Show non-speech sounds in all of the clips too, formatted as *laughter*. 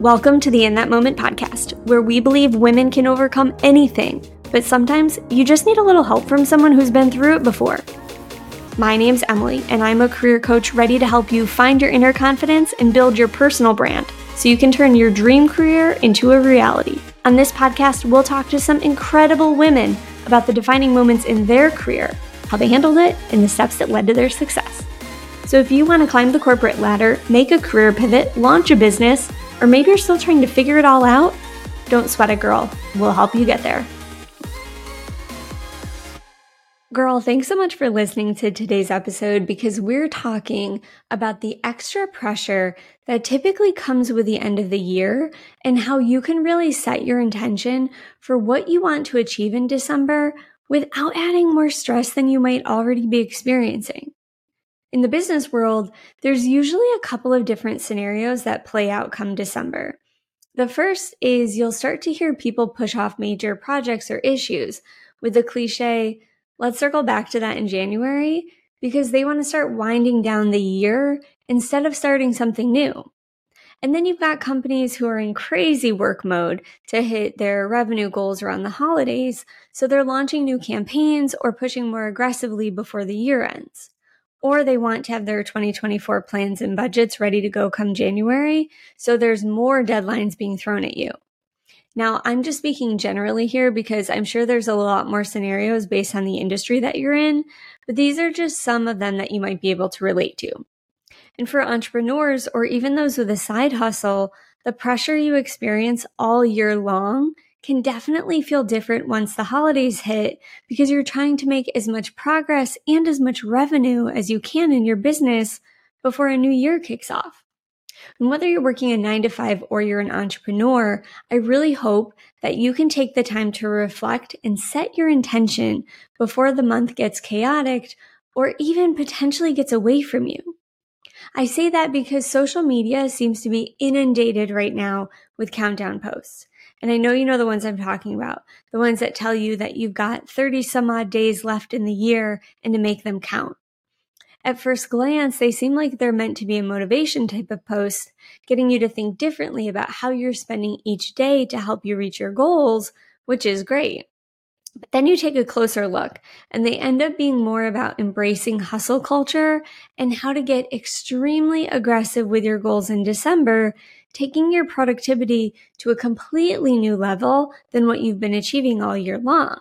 Welcome to the In That Moment podcast, where we believe women can overcome anything, but sometimes you just need a little help from someone who's been through it before. My name's Emily, and I'm a career coach ready to help you find your inner confidence and build your personal brand so you can turn your dream career into a reality. On this podcast, we'll talk to some incredible women about the defining moments in their career, how they handled it, and the steps that led to their success. So if you want to climb the corporate ladder, make a career pivot, launch a business, or maybe you're still trying to figure it all out, don't sweat it, girl. We'll help you get there. Girl, thanks so much for listening to today's episode because we're talking about the extra pressure that typically comes with the end of the year and how you can really set your intention for what you want to achieve in December without adding more stress than you might already be experiencing. In the business world, there's usually a couple of different scenarios that play out come December. The first is you'll start to hear people push off major projects or issues with the cliche, let's circle back to that in January, because they want to start winding down the year instead of starting something new. And then you've got companies who are in crazy work mode to hit their revenue goals around the holidays, so they're launching new campaigns or pushing more aggressively before the year ends or they want to have their 2024 plans and budgets ready to go come January. So there's more deadlines being thrown at you. Now, I'm just speaking generally here because I'm sure there's a lot more scenarios based on the industry that you're in, but these are just some of them that you might be able to relate to. And for entrepreneurs or even those with a side hustle, the pressure you experience all year long can definitely feel different once the holidays hit because you're trying to make as much progress and as much revenue as you can in your business before a new year kicks off. And whether you're working a nine to five or you're an entrepreneur, I really hope that you can take the time to reflect and set your intention before the month gets chaotic or even potentially gets away from you. I say that because social media seems to be inundated right now with countdown posts. And I know you know the ones I'm talking about, the ones that tell you that you've got 30 some odd days left in the year and to make them count. At first glance, they seem like they're meant to be a motivation type of post, getting you to think differently about how you're spending each day to help you reach your goals, which is great. But then you take a closer look, and they end up being more about embracing hustle culture and how to get extremely aggressive with your goals in December taking your productivity to a completely new level than what you've been achieving all year long.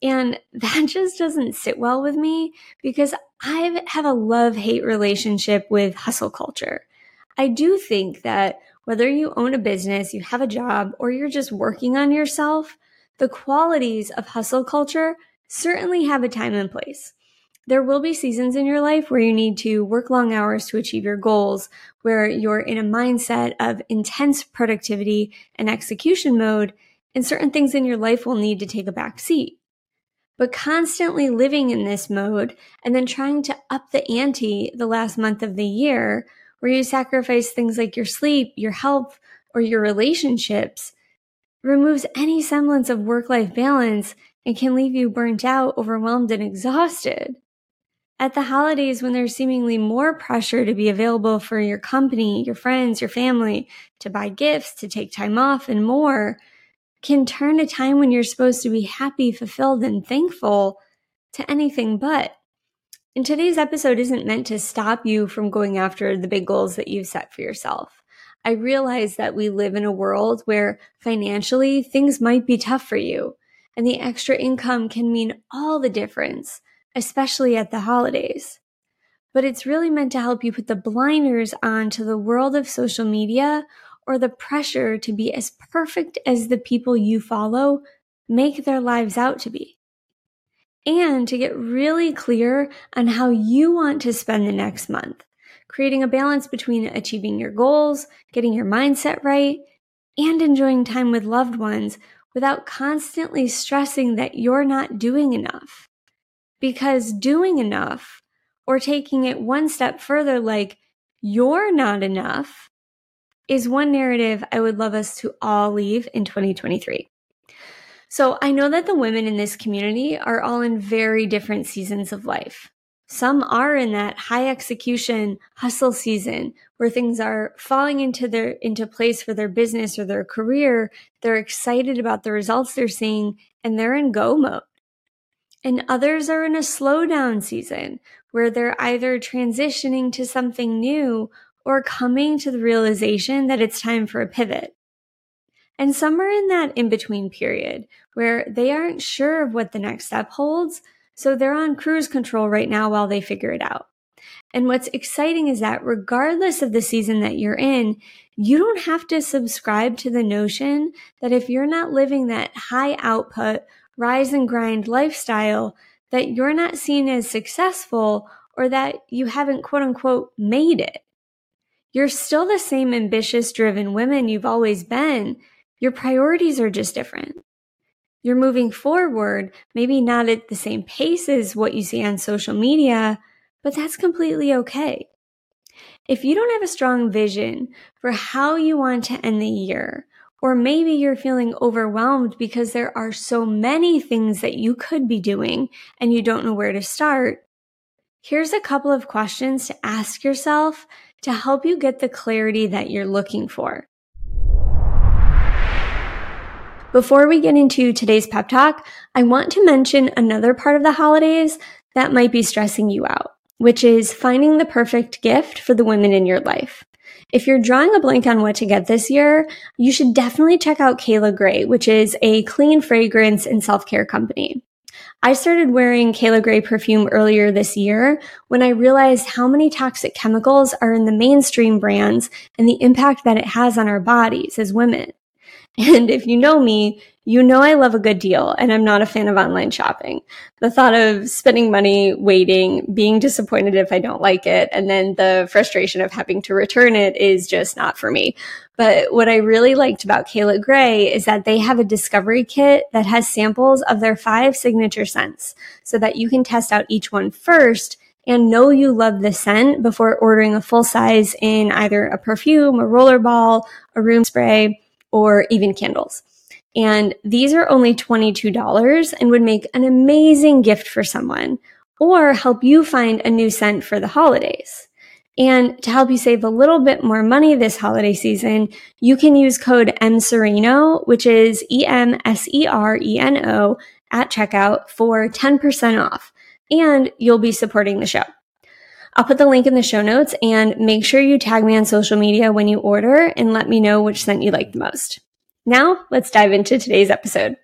And *laughs* that just doesn't sit well with me because I have a love hate relationship with hustle culture. I do think that whether you own a business, you have a job, or you're just working on yourself, the qualities of hustle culture certainly have a time and place. There will be seasons in your life where you need to work long hours to achieve your goals, where you're in a mindset of intense productivity and execution mode, and certain things in your life will need to take a back seat. But constantly living in this mode and then trying to up the ante the last month of the year, where you sacrifice things like your sleep, your health, or your relationships, removes any semblance of work life balance and can leave you burnt out, overwhelmed, and exhausted. At the holidays, when there's seemingly more pressure to be available for your company, your friends, your family, to buy gifts, to take time off, and more, can turn a time when you're supposed to be happy, fulfilled, and thankful to anything but. And today's episode isn't meant to stop you from going after the big goals that you've set for yourself. I realize that we live in a world where financially things might be tough for you, and the extra income can mean all the difference especially at the holidays. But it's really meant to help you put the blinders on to the world of social media or the pressure to be as perfect as the people you follow make their lives out to be. And to get really clear on how you want to spend the next month, creating a balance between achieving your goals, getting your mindset right, and enjoying time with loved ones without constantly stressing that you're not doing enough because doing enough or taking it one step further, like you're not enough, is one narrative I would love us to all leave in 2023. So I know that the women in this community are all in very different seasons of life. Some are in that high execution hustle season where things are falling into their into place for their business or their career. They're excited about the results they're seeing and they're in go mode. And others are in a slowdown season where they're either transitioning to something new or coming to the realization that it's time for a pivot. And some are in that in between period where they aren't sure of what the next step holds. So they're on cruise control right now while they figure it out. And what's exciting is that regardless of the season that you're in, you don't have to subscribe to the notion that if you're not living that high output, rise and grind lifestyle, that you're not seen as successful or that you haven't quote unquote made it. You're still the same ambitious, driven women you've always been. Your priorities are just different. You're moving forward, maybe not at the same pace as what you see on social media, but that's completely okay. If you don't have a strong vision for how you want to end the year, or maybe you're feeling overwhelmed because there are so many things that you could be doing and you don't know where to start, here's a couple of questions to ask yourself to help you get the clarity that you're looking for. Before we get into today's pep talk, I want to mention another part of the holidays that might be stressing you out, which is finding the perfect gift for the women in your life. If you're drawing a blank on what to get this year, you should definitely check out Cayla Gray, which is a clean fragrance and self-care company. I started wearing Cayla Gray perfume earlier this year when I realized how many toxic chemicals are in the mainstream brands and the impact that it has on our bodies as women. And if you know me, you know I love a good deal and I'm not a fan of online shopping. The thought of spending money, waiting, being disappointed if I don't like it, and then the frustration of having to return it is just not for me. But what I really liked about Cayla Gray is that they have a discovery kit that has samples of their five signature scents so that you can test out each one first and know you love the scent before ordering a full size in either a perfume, a rollerball, a room spray, or even candles. And these are only $22 and would make an amazing gift for someone or help you find a new scent for the holidays. And to help you save a little bit more money this holiday season, you can use code EMSERENO, which is E-M-S-E-R-E-N-O at checkout for 10% off. And you'll be supporting the show. I'll put the link in the show notes and make sure you tag me on social media when you order and let me know which scent you like the most. Now, let's dive into today's episode.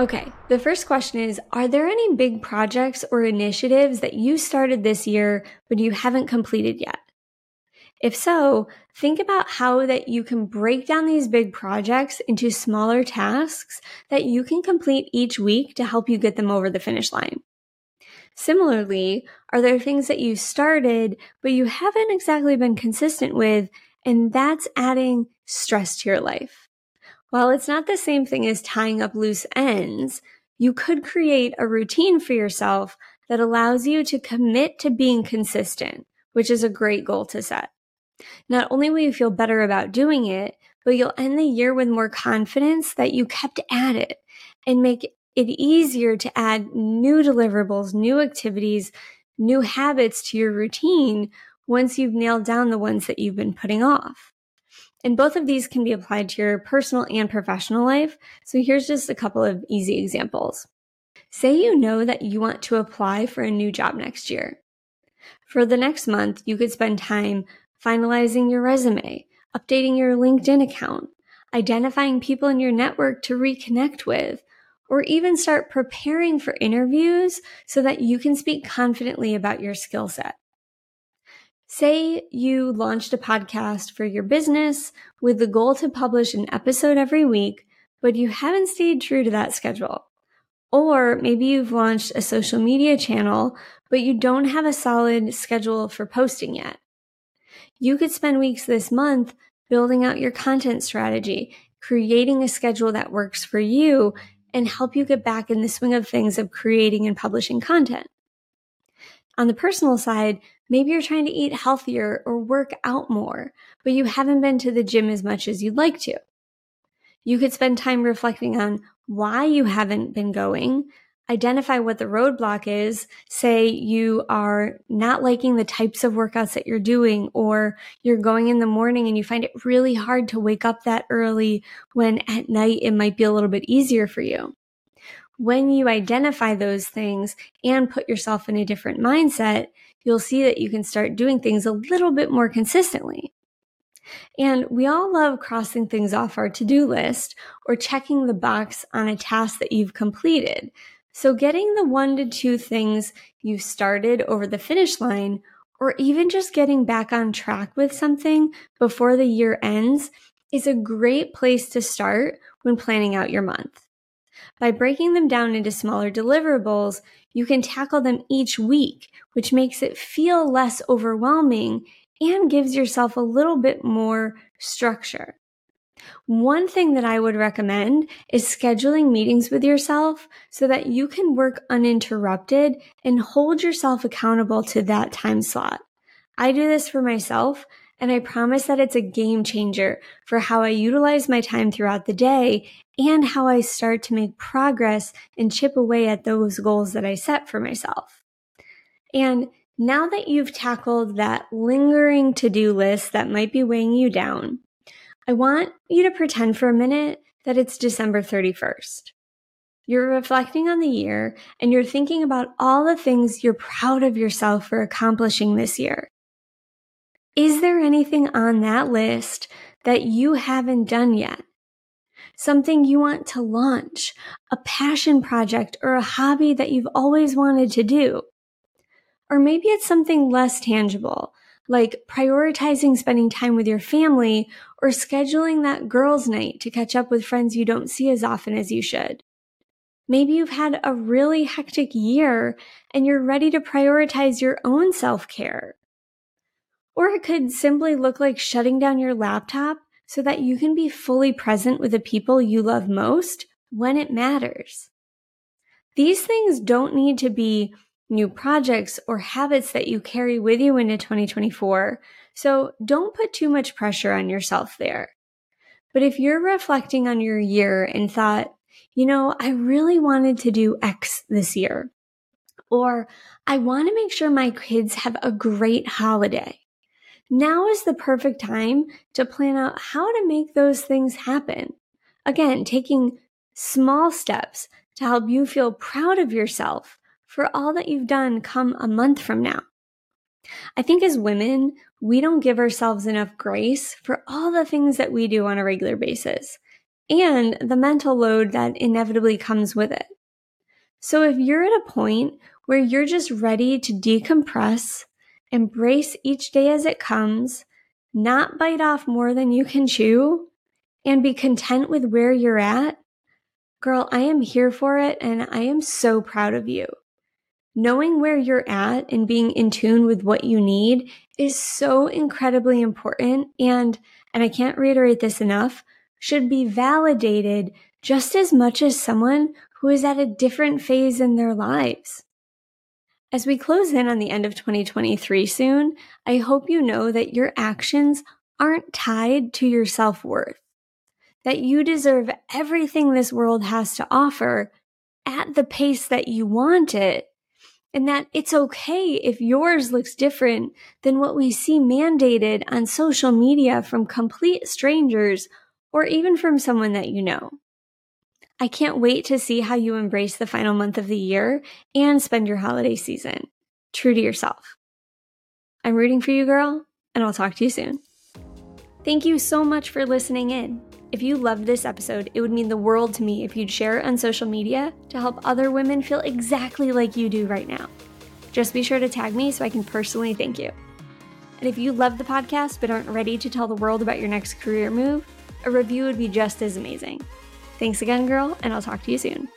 Okay, the first question is Are there any big projects or initiatives that you started this year but you haven't completed yet? If so, think about how that you can break down these big projects into smaller tasks that you can complete each week to help you get them over the finish line. Similarly, are there things that you started, but you haven't exactly been consistent with, and that's adding stress to your life? While it's not the same thing as tying up loose ends, you could create a routine for yourself that allows you to commit to being consistent, which is a great goal to set. Not only will you feel better about doing it, but you'll end the year with more confidence that you kept at it and make it easier to add new deliverables, new activities, new habits to your routine once you've nailed down the ones that you've been putting off. And both of these can be applied to your personal and professional life. So here's just a couple of easy examples. Say you know that you want to apply for a new job next year. For the next month, you could spend time finalizing your resume, updating your LinkedIn account, identifying people in your network to reconnect with, or even start preparing for interviews so that you can speak confidently about your skill set. Say you launched a podcast for your business with the goal to publish an episode every week, but you haven't stayed true to that schedule. Or maybe you've launched a social media channel, but you don't have a solid schedule for posting yet. You could spend weeks this month building out your content strategy, creating a schedule that works for you, and help you get back in the swing of things of creating and publishing content. On the personal side, maybe you're trying to eat healthier or work out more, but you haven't been to the gym as much as you'd like to. You could spend time reflecting on why you haven't been going, identify what the roadblock is. Say you are not liking the types of workouts that you're doing, or you're going in the morning and you find it really hard to wake up that early when at night it might be a little bit easier for you. When you identify those things and put yourself in a different mindset, you'll see that you can start doing things a little bit more consistently. And we all love crossing things off our to do list or checking the box on a task that you've completed. So, getting the one to two things you started over the finish line, or even just getting back on track with something before the year ends, is a great place to start when planning out your month. By breaking them down into smaller deliverables, you can tackle them each week, which makes it feel less overwhelming and gives yourself a little bit more structure. One thing that I would recommend is scheduling meetings with yourself so that you can work uninterrupted and hold yourself accountable to that time slot. I do this for myself and I promise that it's a game changer for how I utilize my time throughout the day and how I start to make progress and chip away at those goals that I set for myself. And now that you've tackled that lingering to do list that might be weighing you down, I want you to pretend for a minute that it's December 31st. You're reflecting on the year and you're thinking about all the things you're proud of yourself for accomplishing this year. Is there anything on that list that you haven't done yet? Something you want to launch, a passion project, or a hobby that you've always wanted to do? Or maybe it's something less tangible, like prioritizing spending time with your family or scheduling that girls' night to catch up with friends you don't see as often as you should. Maybe you've had a really hectic year and you're ready to prioritize your own self care. Or it could simply look like shutting down your laptop so that you can be fully present with the people you love most when it matters. These things don't need to be new projects or habits that you carry with you into 2024. So don't put too much pressure on yourself there. But if you're reflecting on your year and thought, you know, I really wanted to do X this year, or I want to make sure my kids have a great holiday. Now is the perfect time to plan out how to make those things happen. Again, taking small steps to help you feel proud of yourself for all that you've done come a month from now. I think as women, we don't give ourselves enough grace for all the things that we do on a regular basis and the mental load that inevitably comes with it. So if you're at a point where you're just ready to decompress, embrace each day as it comes, not bite off more than you can chew, and be content with where you're at, girl, I am here for it and I am so proud of you. Knowing where you're at and being in tune with what you need is so incredibly important and and I can't reiterate this enough, should be validated just as much as someone who is at a different phase in their lives. As we close in on the end of 2023 soon, I hope you know that your actions aren't tied to your self worth, that you deserve everything this world has to offer at the pace that you want it, and that it's okay if yours looks different than what we see mandated on social media from complete strangers or even from someone that you know. I can't wait to see how you embrace the final month of the year and spend your holiday season true to yourself. I'm rooting for you, girl, and I'll talk to you soon. Thank you so much for listening in. If you loved this episode, it would mean the world to me if you'd share it on social media to help other women feel exactly like you do right now. Just be sure to tag me so I can personally thank you. And if you love the podcast but aren't ready to tell the world about your next career move, a review would be just as amazing. Thanks again, girl, and I'll talk to you soon.